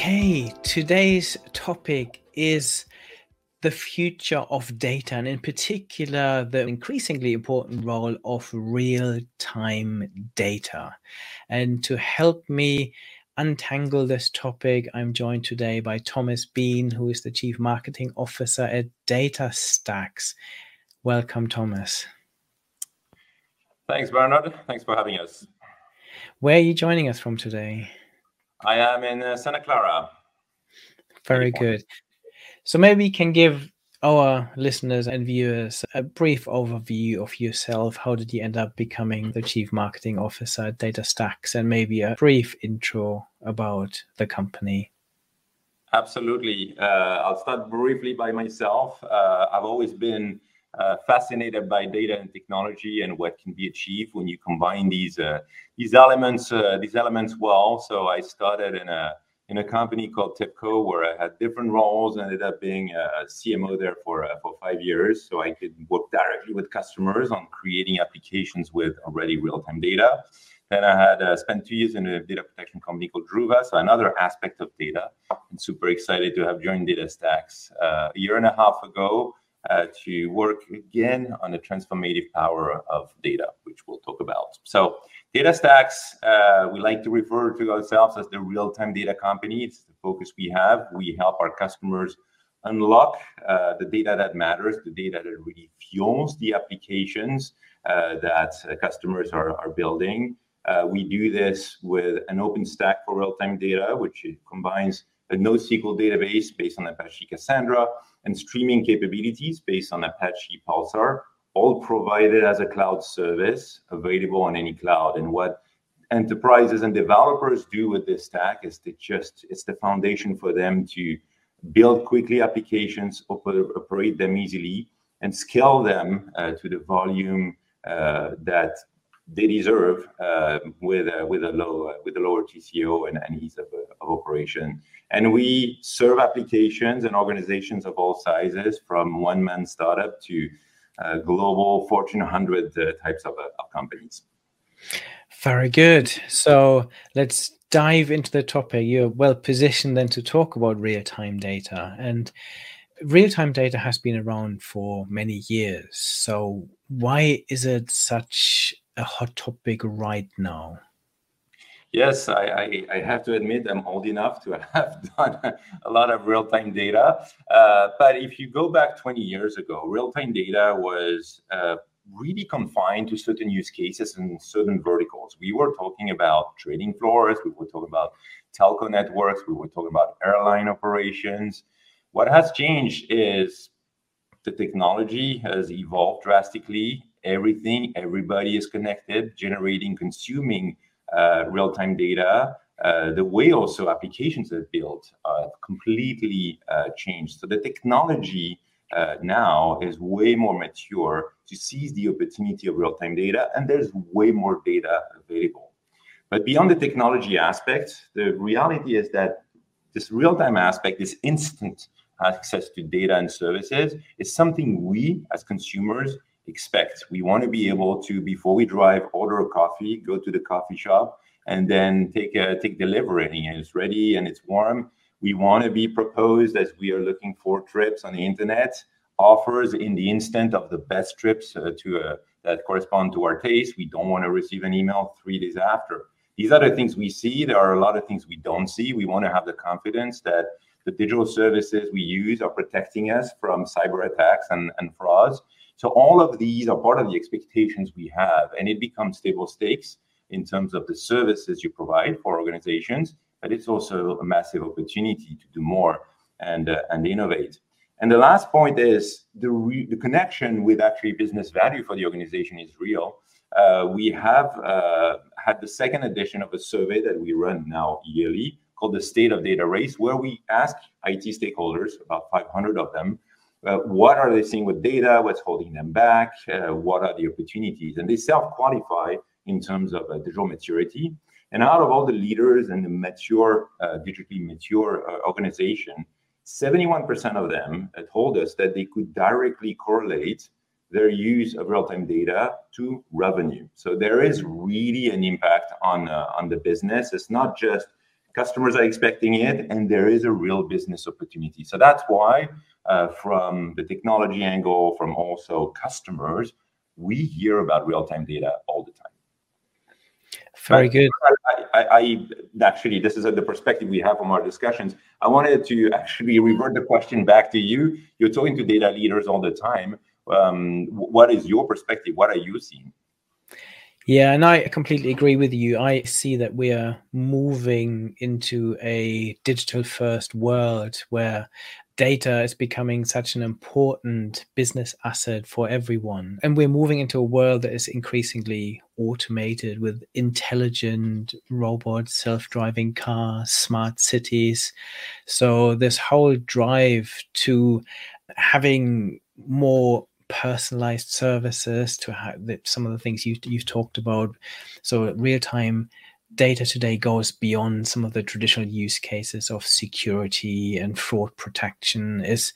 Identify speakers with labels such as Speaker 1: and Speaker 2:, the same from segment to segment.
Speaker 1: Okay, today's topic is the future of data, and in particular, the increasingly important role of real time data. And to help me untangle this topic, I'm joined today by Thomas Been, who is the Chief Marketing Officer at DataStax. Welcome, Thomas.
Speaker 2: Thanks, Bernard. Thanks for having us.
Speaker 1: Where are you joining us from today?
Speaker 2: I am in uh, Santa Clara.
Speaker 1: Very good. So maybe you can give our listeners and viewers a brief overview of yourself. How did you end up becoming the chief marketing officer at DataStax, and maybe a brief intro about the company?
Speaker 2: Absolutely. Uh, I'll start briefly by myself. Uh, I've always been uh, fascinated by data and technology and what can be achieved when you combine these uh, these elements uh, these elements well. So I started in a in a company called TIBCO where I had different roles. Ended up being a CMO there for uh, for five years, so I could work directly with customers on creating applications with already real time data. Then I had uh, spent two years in a data protection company called Druva, so another aspect of data. I'm super excited to have joined DataStax uh, a year and a half ago uh, to work again on the transformative power of data, which we'll talk about. So, DataStax, uh, we like to refer to ourselves as the real-time data company. It's the focus we have. We help our customers unlock uh, the data that matters, the data that really fuels the applications uh, that customers are, are building. Uh, we do this with an open stack for real-time data, which combines a NoSQL database based on Apache Cassandra, and streaming capabilities based on Apache Pulsar, all provided as a cloud service available on any cloud. And what enterprises and developers do with this stack is to just it's the foundation for them to build quickly applications, oper- operate them easily, and scale them uh, to the volume uh, that they deserve uh, with with a low with a lower TCO and, and ease of, uh, of operation. And we serve applications and organizations of all sizes, from one man startup to uh, global Fortune 100 uh, types of, of companies.
Speaker 1: Very good. So let's dive into the topic. You're well positioned then to talk about real time data. And real time data has been around for many years. So why is it such a hot topic right now?
Speaker 2: Yes, I, I, I, have to admit I'm old enough to have done a lot of real time data. Uh, but if you go back 20 years ago, real time data was uh, really confined to certain use cases and certain verticals. We were talking about trading floors, we were talking about telco networks, we were talking about airline operations. What has changed is the technology has evolved drastically everything, everybody is connected, generating, consuming real-time data. Uh, the way also applications are built uh, completely uh, changed. So the technology uh, now is way more mature to seize the opportunity of real-time data, and there's way more data available. But beyond the technology aspect, the reality is that this real-time aspect, this instant access to data and services, is something we as consumers expect. We want to be able to, before we drive, order a coffee, go to the coffee shop, and then take a, take delivery, and it's ready and it's warm. We want to be proposed as we are looking for trips on the internet, offers in the instant of the best trips uh, to uh, that correspond to our taste. We don't want to receive an email three days after. These are the things we see. There are a lot of things we don't see. We want to have the confidence that the digital services we use are protecting us from cyber attacks and, and frauds. So all of these are part of the expectations we have, and it becomes table stakes in terms of the services you provide for organizations, but it's also a massive opportunity to do more and uh, and innovate. And the last point is the re- the connection with actually business value for the organization is real. Uh, we have uh, had the second edition of a survey that we run now yearly called the State of Data Race, where we ask IT stakeholders, about 500 of them, uh, what are they seeing with data? What's holding them back? Uh, what are the opportunities? And they self-qualify in terms of uh, digital maturity. And out of all the leaders and the mature, uh, digitally mature uh, organization, 71% of them told us that they could directly correlate their use of real-time data to revenue. So there is really an impact on on the business. It's not just Customers are expecting it, and there is a real business opportunity. So that's why, uh, from the technology angle, from also customers, we hear about real-time data all the time.
Speaker 1: Very good.
Speaker 2: I, I, I, actually, this is the perspective we have from our discussions. I wanted to actually revert the question back to you. You're talking to data leaders all the time. Um, what is your perspective? What are you seeing?
Speaker 1: Yeah, and I completely agree with you. I see that we are moving into a digital first world where data is becoming such an important business asset for everyone. And we're moving into a world that is increasingly automated with intelligent robots, self driving cars, smart cities. So, this whole drive to having more personalized services to have some of the things you, you've talked about. So, real time data today goes beyond some of the traditional use cases of security and fraud protection is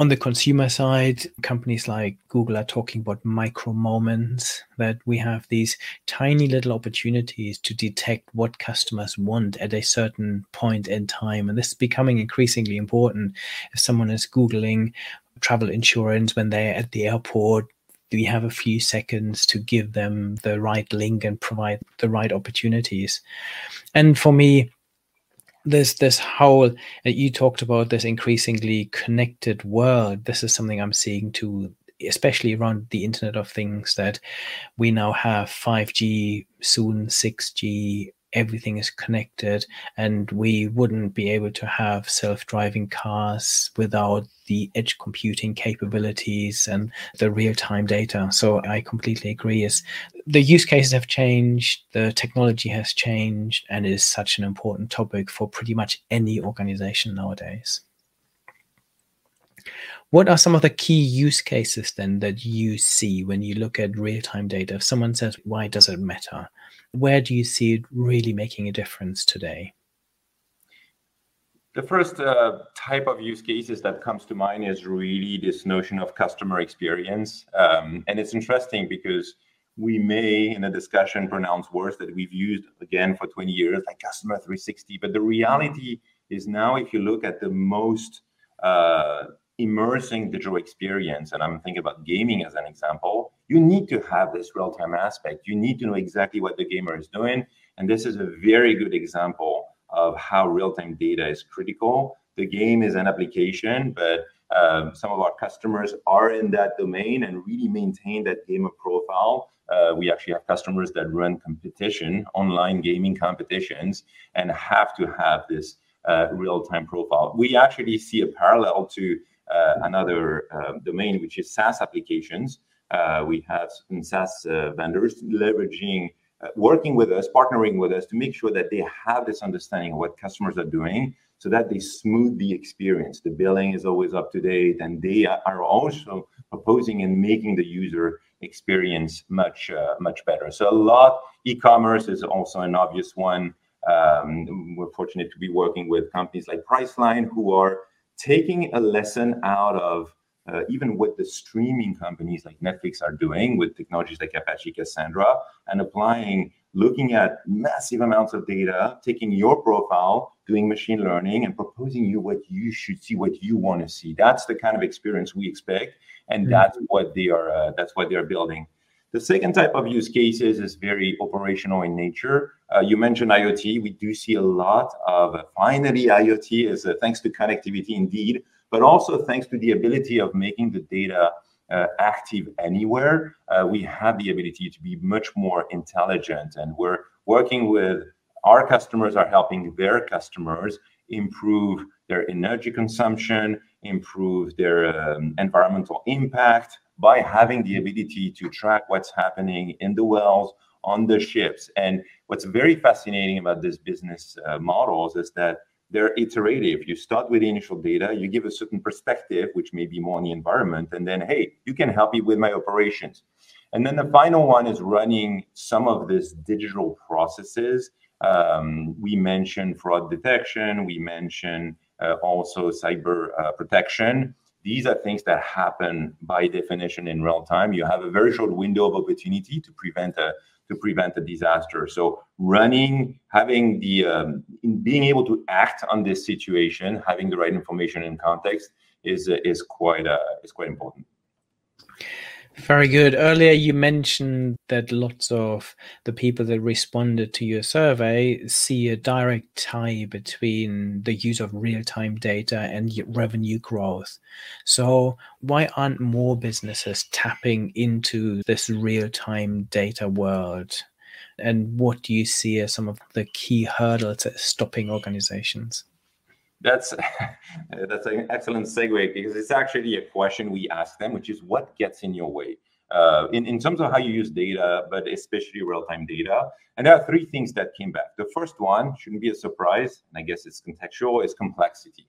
Speaker 1: on the consumer side companies like google are talking about micro moments that we have these tiny little opportunities to detect what customers want at a certain point in time and this is becoming increasingly important if someone is googling travel insurance when they're at the airport we have a few seconds to give them the right link and provide the right opportunities. And for me, this this whole that you talked about this increasingly connected world. This is something I'm seeing too, especially around the Internet of Things. That we now have 5G, soon 6G, everything is connected and we wouldn't be able to have self-driving cars without the edge computing capabilities and the real-time data. So i completely agree. Is the use cases have changed the technology has changed and is such an important topic for pretty much any organization nowadays. What are some of the key use cases then that you see when you look at real-time data? If someone says why does it matter where do you see it really making a difference today?
Speaker 2: The first uh, type of use cases that comes to mind is really this notion of customer experience. Um, and it's interesting because we may, in a discussion, pronounce words that we've used again for 20 years, like customer 360. But the reality is now, if you look at the most uh, immersing digital experience, and I'm thinking about gaming as an example, you need to have this real time aspect. You need to know exactly what the gamer is doing. And this is a very good example of how real time data is critical. The game is an application, but um, some of our customers are in that domain and really maintain that gamer profile. Uh, we actually have customers that run competition, online gaming competitions, and have to have this uh, real time profile. We actually see a parallel to uh, another uh, domain, which is SaaS applications. Uh, we have SaaS vendors leveraging, working with us, partnering with us to make sure that they have this understanding of what customers are doing so that they smooth the experience. The billing is always up to date, and they are also proposing and making the user experience much uh, much better. So a lot e-commerce is also an obvious one. Um, we're fortunate to be working with companies like Priceline who are taking a lesson out of uh, even what the streaming companies like Netflix are doing with technologies like Apache Cassandra and applying, looking at massive amounts of data, taking your profile, doing machine learning, and proposing you what you should see, what you want to see. That's the kind of experience we expect, and mm-hmm. that's what they are. Uh, that's what they are building. The second type of use cases is very operational in nature. Uh, you mentioned IoT. We do see a lot of uh, finally IoT is uh, thanks to connectivity indeed, but also thanks to the ability of making the data uh, active anywhere. Uh, we have the ability to be much more intelligent, and we're working with our customers are helping their customers improve their energy consumption, improve their um, environmental impact, by having the ability to track what's happening in the wells on the ships. And what's very fascinating about this business uh, models is that they're iterative. You start with the initial data, you give a certain perspective, which may be more on the environment, and then, hey, you can help me with my operations. And then the final one is running some of these digital processes. Um, we mentioned fraud detection, we mentioned uh, also cyber uh, protection these are things that happen by definition in real time. You have a very short window of opportunity to prevent a to prevent a disaster. So running, having the um, being able to act on this situation, having the right information and context is is quite uh, is quite important.
Speaker 1: Very good. Earlier, you mentioned that lots of the people that responded to your survey see a direct tie between the use of real time data and revenue growth. So, why aren't more businesses tapping into this real time data world? And what do you see as some of the key hurdles stopping organizations?
Speaker 2: That's that's an excellent segue because it's actually a question we ask them, which is what gets in your way uh, in in terms of how you use data, but especially real time data. And there are three things that came back. The first one shouldn't be a surprise, and I guess it's contextual, is complexity.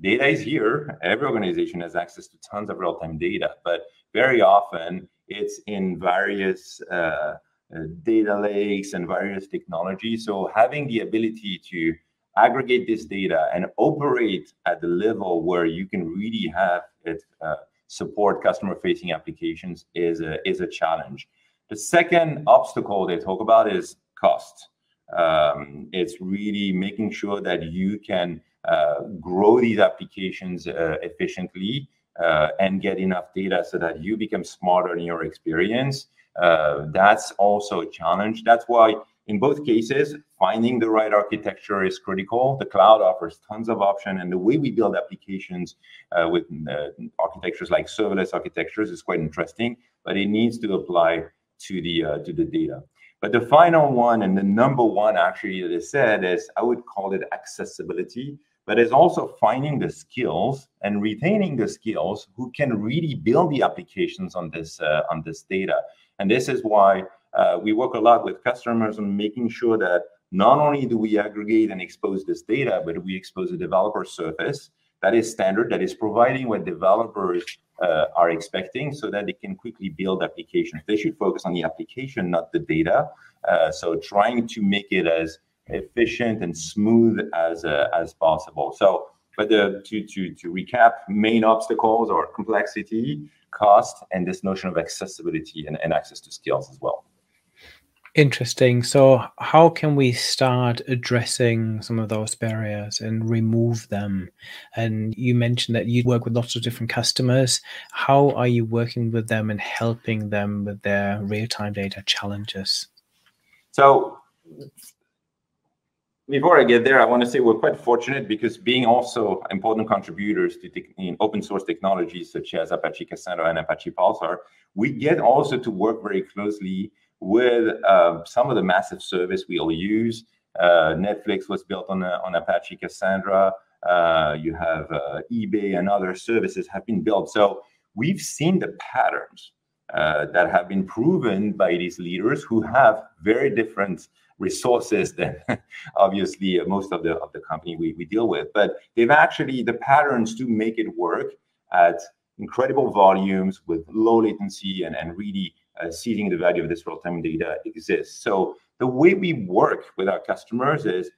Speaker 2: Data is here. Every organization has access to tons of real time data, but very often it's in various uh, uh, data lakes and various technologies. So having the ability to aggregate this data and operate at the level where you can really have it uh, support customer facing applications is a, is a challenge. The second obstacle they talk about is cost. Um, it's really making sure that you can uh, grow these applications uh, efficiently uh, and get enough data so that you become smarter in your experience. Uh, that's also a challenge. That's why in both cases, finding the right architecture is critical. The cloud offers tons of options, and the way we build applications uh, with uh, architectures like serverless architectures is quite interesting. But it needs to apply to the uh, to the data. But the final one and the number one actually that is said is I would call it accessibility. But it's also finding the skills and retaining the skills who can really build the applications on this uh, on this data. And this is why uh, we work a lot with customers on making sure that not only do we aggregate and expose this data, but we expose a developer surface that is standard, that is providing what developers uh, are expecting so that they can quickly build applications. They should focus on the application, not the data. Uh, so trying to make it as efficient and smooth as uh, as possible. So, but the, to to to recap, main obstacles are complexity, cost, and this notion of accessibility and, and access to skills as well.
Speaker 1: Interesting. So, how can we start addressing some of those barriers and remove them? And you mentioned that you work with lots of different customers. How are you working with them and helping them with their real time data challenges?
Speaker 2: So, before I get there, I want to say we're quite fortunate because being also important contributors to te- open source technologies such as Apache Cassandra and Apache Pulsar, we get also to work very closely with uh, some of the massive service we'll use. Uh, Netflix was built on, uh, on Apache Cassandra. Uh, you have uh, eBay and other services have been built. So we've seen the patterns uh, that have been proven by these leaders who have very different resources than obviously most of the of the company we, we deal with. But they've actually the patterns to make it work at incredible volumes with low latency and, and really uh, the value of this real-time data exists. So the way we work with our customers is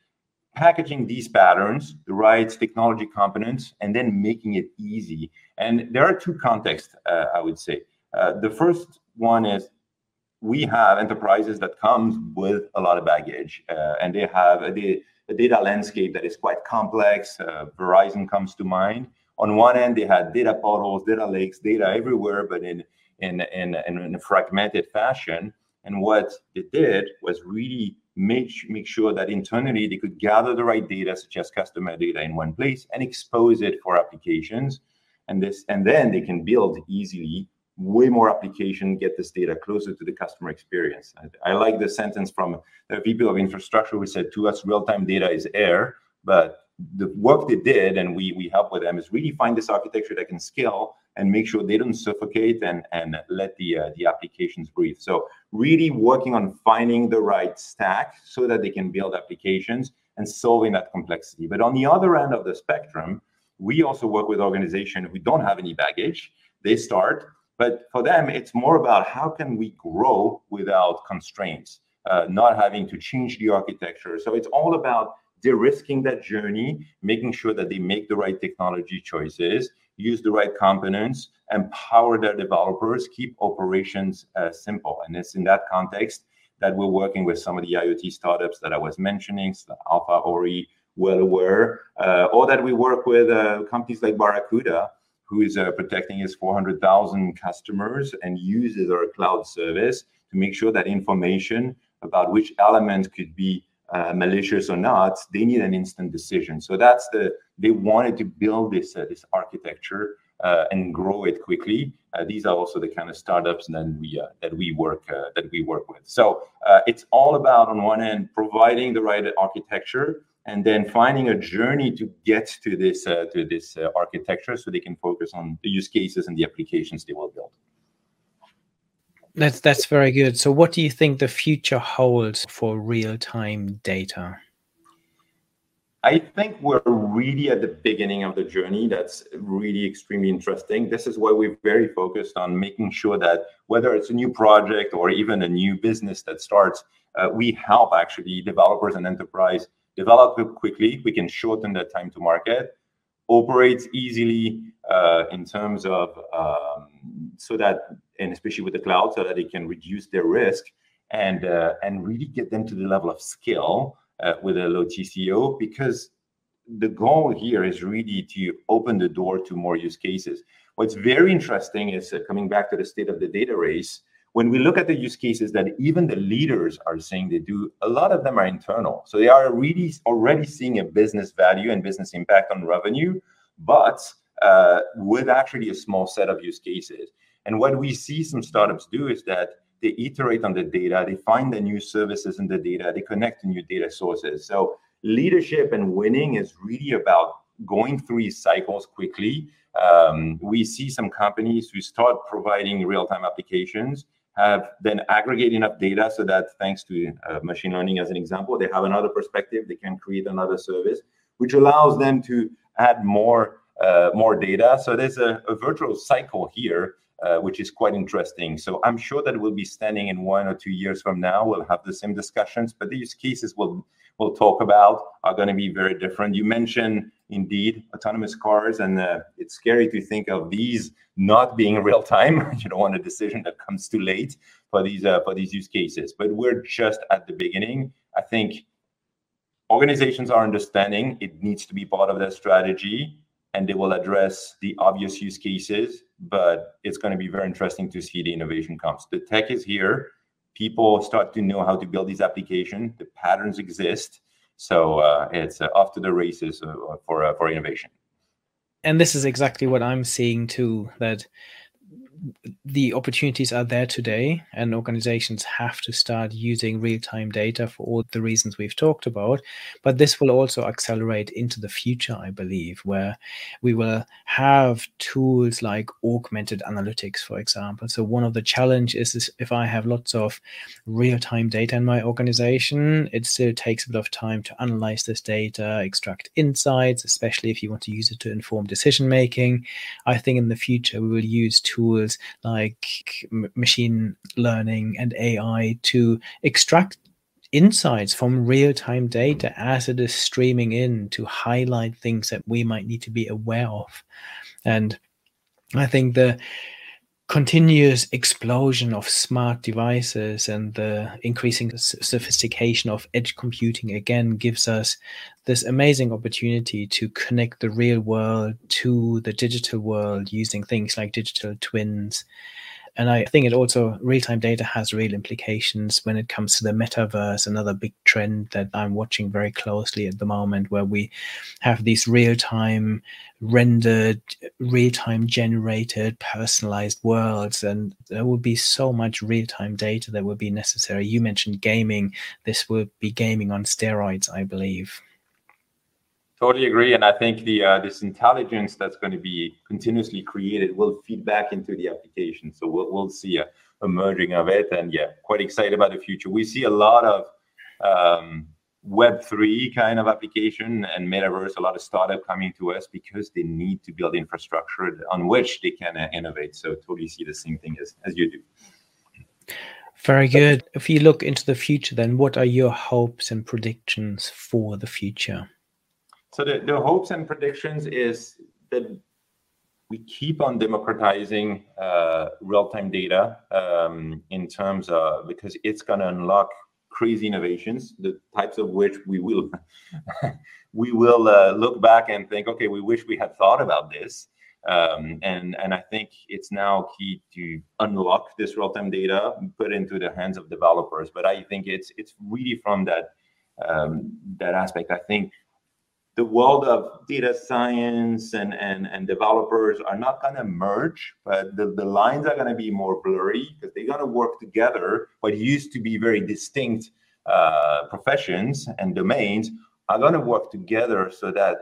Speaker 2: packaging these patterns, the right technology components, and then making it easy. And there are two contexts, uh, I would say. Uh, the first one is we have enterprises that comes with a lot of baggage, uh, and they have a, a, data landscape that is quite complex. Uh, Verizon comes to mind. On one end, they had data portals, data lakes, data everywhere, but in in, in, in a fragmented fashion. And what it did was really make, make sure that internally they could gather the right data, such as customer data, in one place and expose it for applications. And this, and then they can build easily way more application, get this data closer to the customer experience. I, I like the sentence from the VP of infrastructure who said to us, real-time data is air, but the work they did and we we help with them is really find this architecture that can scale and make sure they don't suffocate and and let the uh, the applications breathe. So really working on finding the right stack so that they can build applications and solving that complexity. But on the other end of the spectrum we also work with organizations who don't have any baggage. They start but for them it's more about how can we grow without constraints uh, not having to change the architecture. So it's all about de-risking that journey, making sure that they make the right technology choices, use the right components, empower their developers, keep operations uh, simple. And it's in that context that we're working with some of the IoT startups that I was mentioning, Alpha Ori, WellAware, uh, or that we work with uh, companies like Barracuda, who is uh, protecting his 400,000 customers and uses our cloud service to make sure that information about which element could be uh, malicious or not, they need an instant decision. So that's the they wanted to build this uh, this architecture uh, and grow it quickly. Uh, these are also the kind of startups that we uh, that we work uh, that we work with. So it's all about on one end providing the right architecture and then finding a journey to get to this to this architecture so they can focus on the use cases and the applications they will build.
Speaker 1: That's that's very good. So, what do you think the future holds for real time data?
Speaker 2: I think we're really at the beginning of the journey. That's really extremely interesting. This is why we're very focused on making sure that whether it's a new project or even a new business that starts, uh, we help actually developers and enterprise develop quickly. We can shorten that time to market, operate easily uh, in terms of um, so that and especially with the cloud, so that they can reduce their risk and uh, and really get them to the level of skill uh, with a low TCO. Because the goal here is really to open the door to more use cases. What's very interesting is uh, coming back to the state of the data race. When we look at the use cases that even the leaders are saying they do, a lot of them are internal. So they are really already seeing a business value and business impact on revenue, but uh, with actually a small set of use cases. And what we see some startups do is that they iterate on the data, they find the new services in the data, they connect to new data sources. So leadership and winning is really about going through these cycles quickly. Um, we see some companies who start providing real-time applications have then aggregate enough data so that thanks to uh, machine learning as an example, they have another perspective, they can create another service, which allows them to add more uh, more data. So there's a, a virtual cycle here which is quite interesting. So I'm sure that we'll be standing in one or two years from now. We'll have the same discussions, but these cases we'll we'll talk about are going to be very different. You mentioned indeed autonomous cars, and uh, it's scary to think of these not being real time. you don't want a decision that comes too late for these uh, for these use cases. But we're just at the beginning. I think organizations are understanding it needs to be part of their strategy and they will address the obvious use cases but it's going to be very interesting to see the innovation comes. The tech is here. People start to know how to build these applications. The patterns exist. So uh, it's uh, off to the races uh, for uh, for innovation.
Speaker 1: And this is exactly what I'm seeing too. That the opportunities are there today, and organizations have to start using real time data for all the reasons we've talked about. But this will also accelerate into the future, I believe, where we will have tools like augmented analytics, for example. So, one of the challenges is if I have lots of real time data in my organization, it still takes a bit of time to analyze this data, extract insights, especially if you want to use it to inform decision making. I think in the future, we will use tools like machine learning and AI to extract insights from real time data as it is streaming in to highlight things that we might need to be aware of. And I think the continuous explosion of smart devices and the increasing sophistication of edge computing again gives us this amazing opportunity to connect the real world to the digital world using things like digital twins and I think it also real time data has real implications when it comes to the metaverse, another big trend that I'm watching very closely at the moment, where we have these real time rendered, real time generated, personalized worlds. And there will be so much real time data that will be necessary. You mentioned gaming. This will be gaming on steroids, I believe.
Speaker 2: Totally agree, and I think the uh, this intelligence that's going to be continuously created will feed back into the application. So we'll we'll see a, a merging of it, and yeah, quite excited about the future. We see a lot of um, Web three kind of application and metaverse. A lot of startup coming to us because they need to build infrastructure on which they can uh, innovate. So totally see the same thing as as you do.
Speaker 1: Very good. If you look into the future, then what are your hopes and predictions for the future?
Speaker 2: So the, the hopes and predictions is that we keep on democratizing uh, real-time data um, in terms of because it's going to unlock crazy innovations, the types of which we will we will uh, look back and think, okay, we wish we had thought about this. Um, and and I think it's now key to unlock this real-time data, put into the hands of developers. But I think it's it's really from that um, that aspect. I think the world of data science and, and, and developers are not going to merge, but the, the lines are going to be more blurry because they're going to work together. What used to be very distinct uh, professions and domains are going to work together so that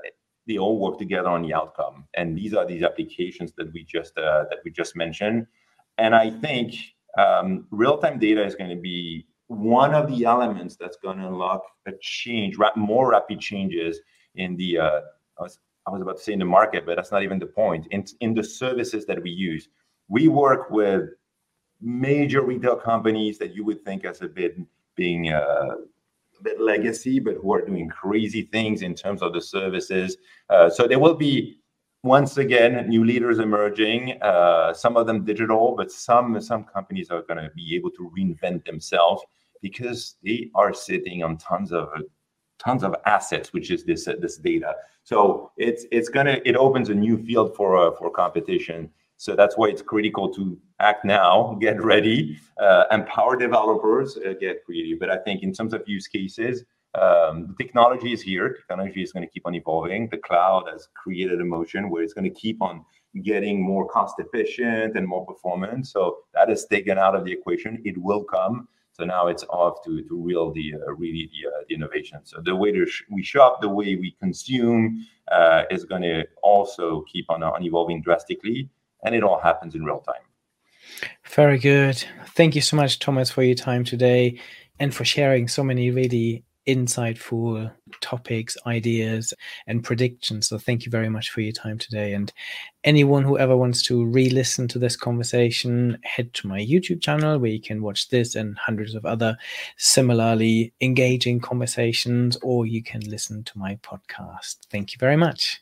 Speaker 2: they all work together on the outcome. And these are these applications that we just uh, that we just mentioned. And I think um, real-time data is going to be one of the elements that's going to unlock a change, more rapid changes in the uh, I was I was about to say in the market, but that's not even the point. In in the services that we use, we work with major retail companies that you would think as a bit being uh, a bit legacy, but who are doing crazy things in terms of the services. Uh, so there will be once again new leaders emerging. Uh, some of them digital, but some some companies are going to be able to reinvent themselves because they are sitting on tons of tons of assets, which is this uh, this data. So it's it's gonna it opens a new field for uh, for competition. So that's why it's critical to act now, get ready, uh, empower developers, uh, get creative. But I think in terms of use cases, um, the technology is here. Technology is going to keep on evolving. The cloud has created a motion where it's going to keep on getting more cost efficient and more performance. So that is taken out of the equation. It will come. So now it's off to to real the uh, really the, uh, the innovation. So the way we shop, the way we consume, uh, is going to also keep on on evolving drastically, and it all happens in real time.
Speaker 1: Very good. Thank you so much, Thomas, for your time today and for sharing so many really insightful topics, ideas, and predictions. So thank you very much for your time today. And anyone who ever wants to re-listen to this conversation, head to my YouTube channel where you can watch this and hundreds of other similarly engaging conversations, or you can listen to my podcast. Thank you very much.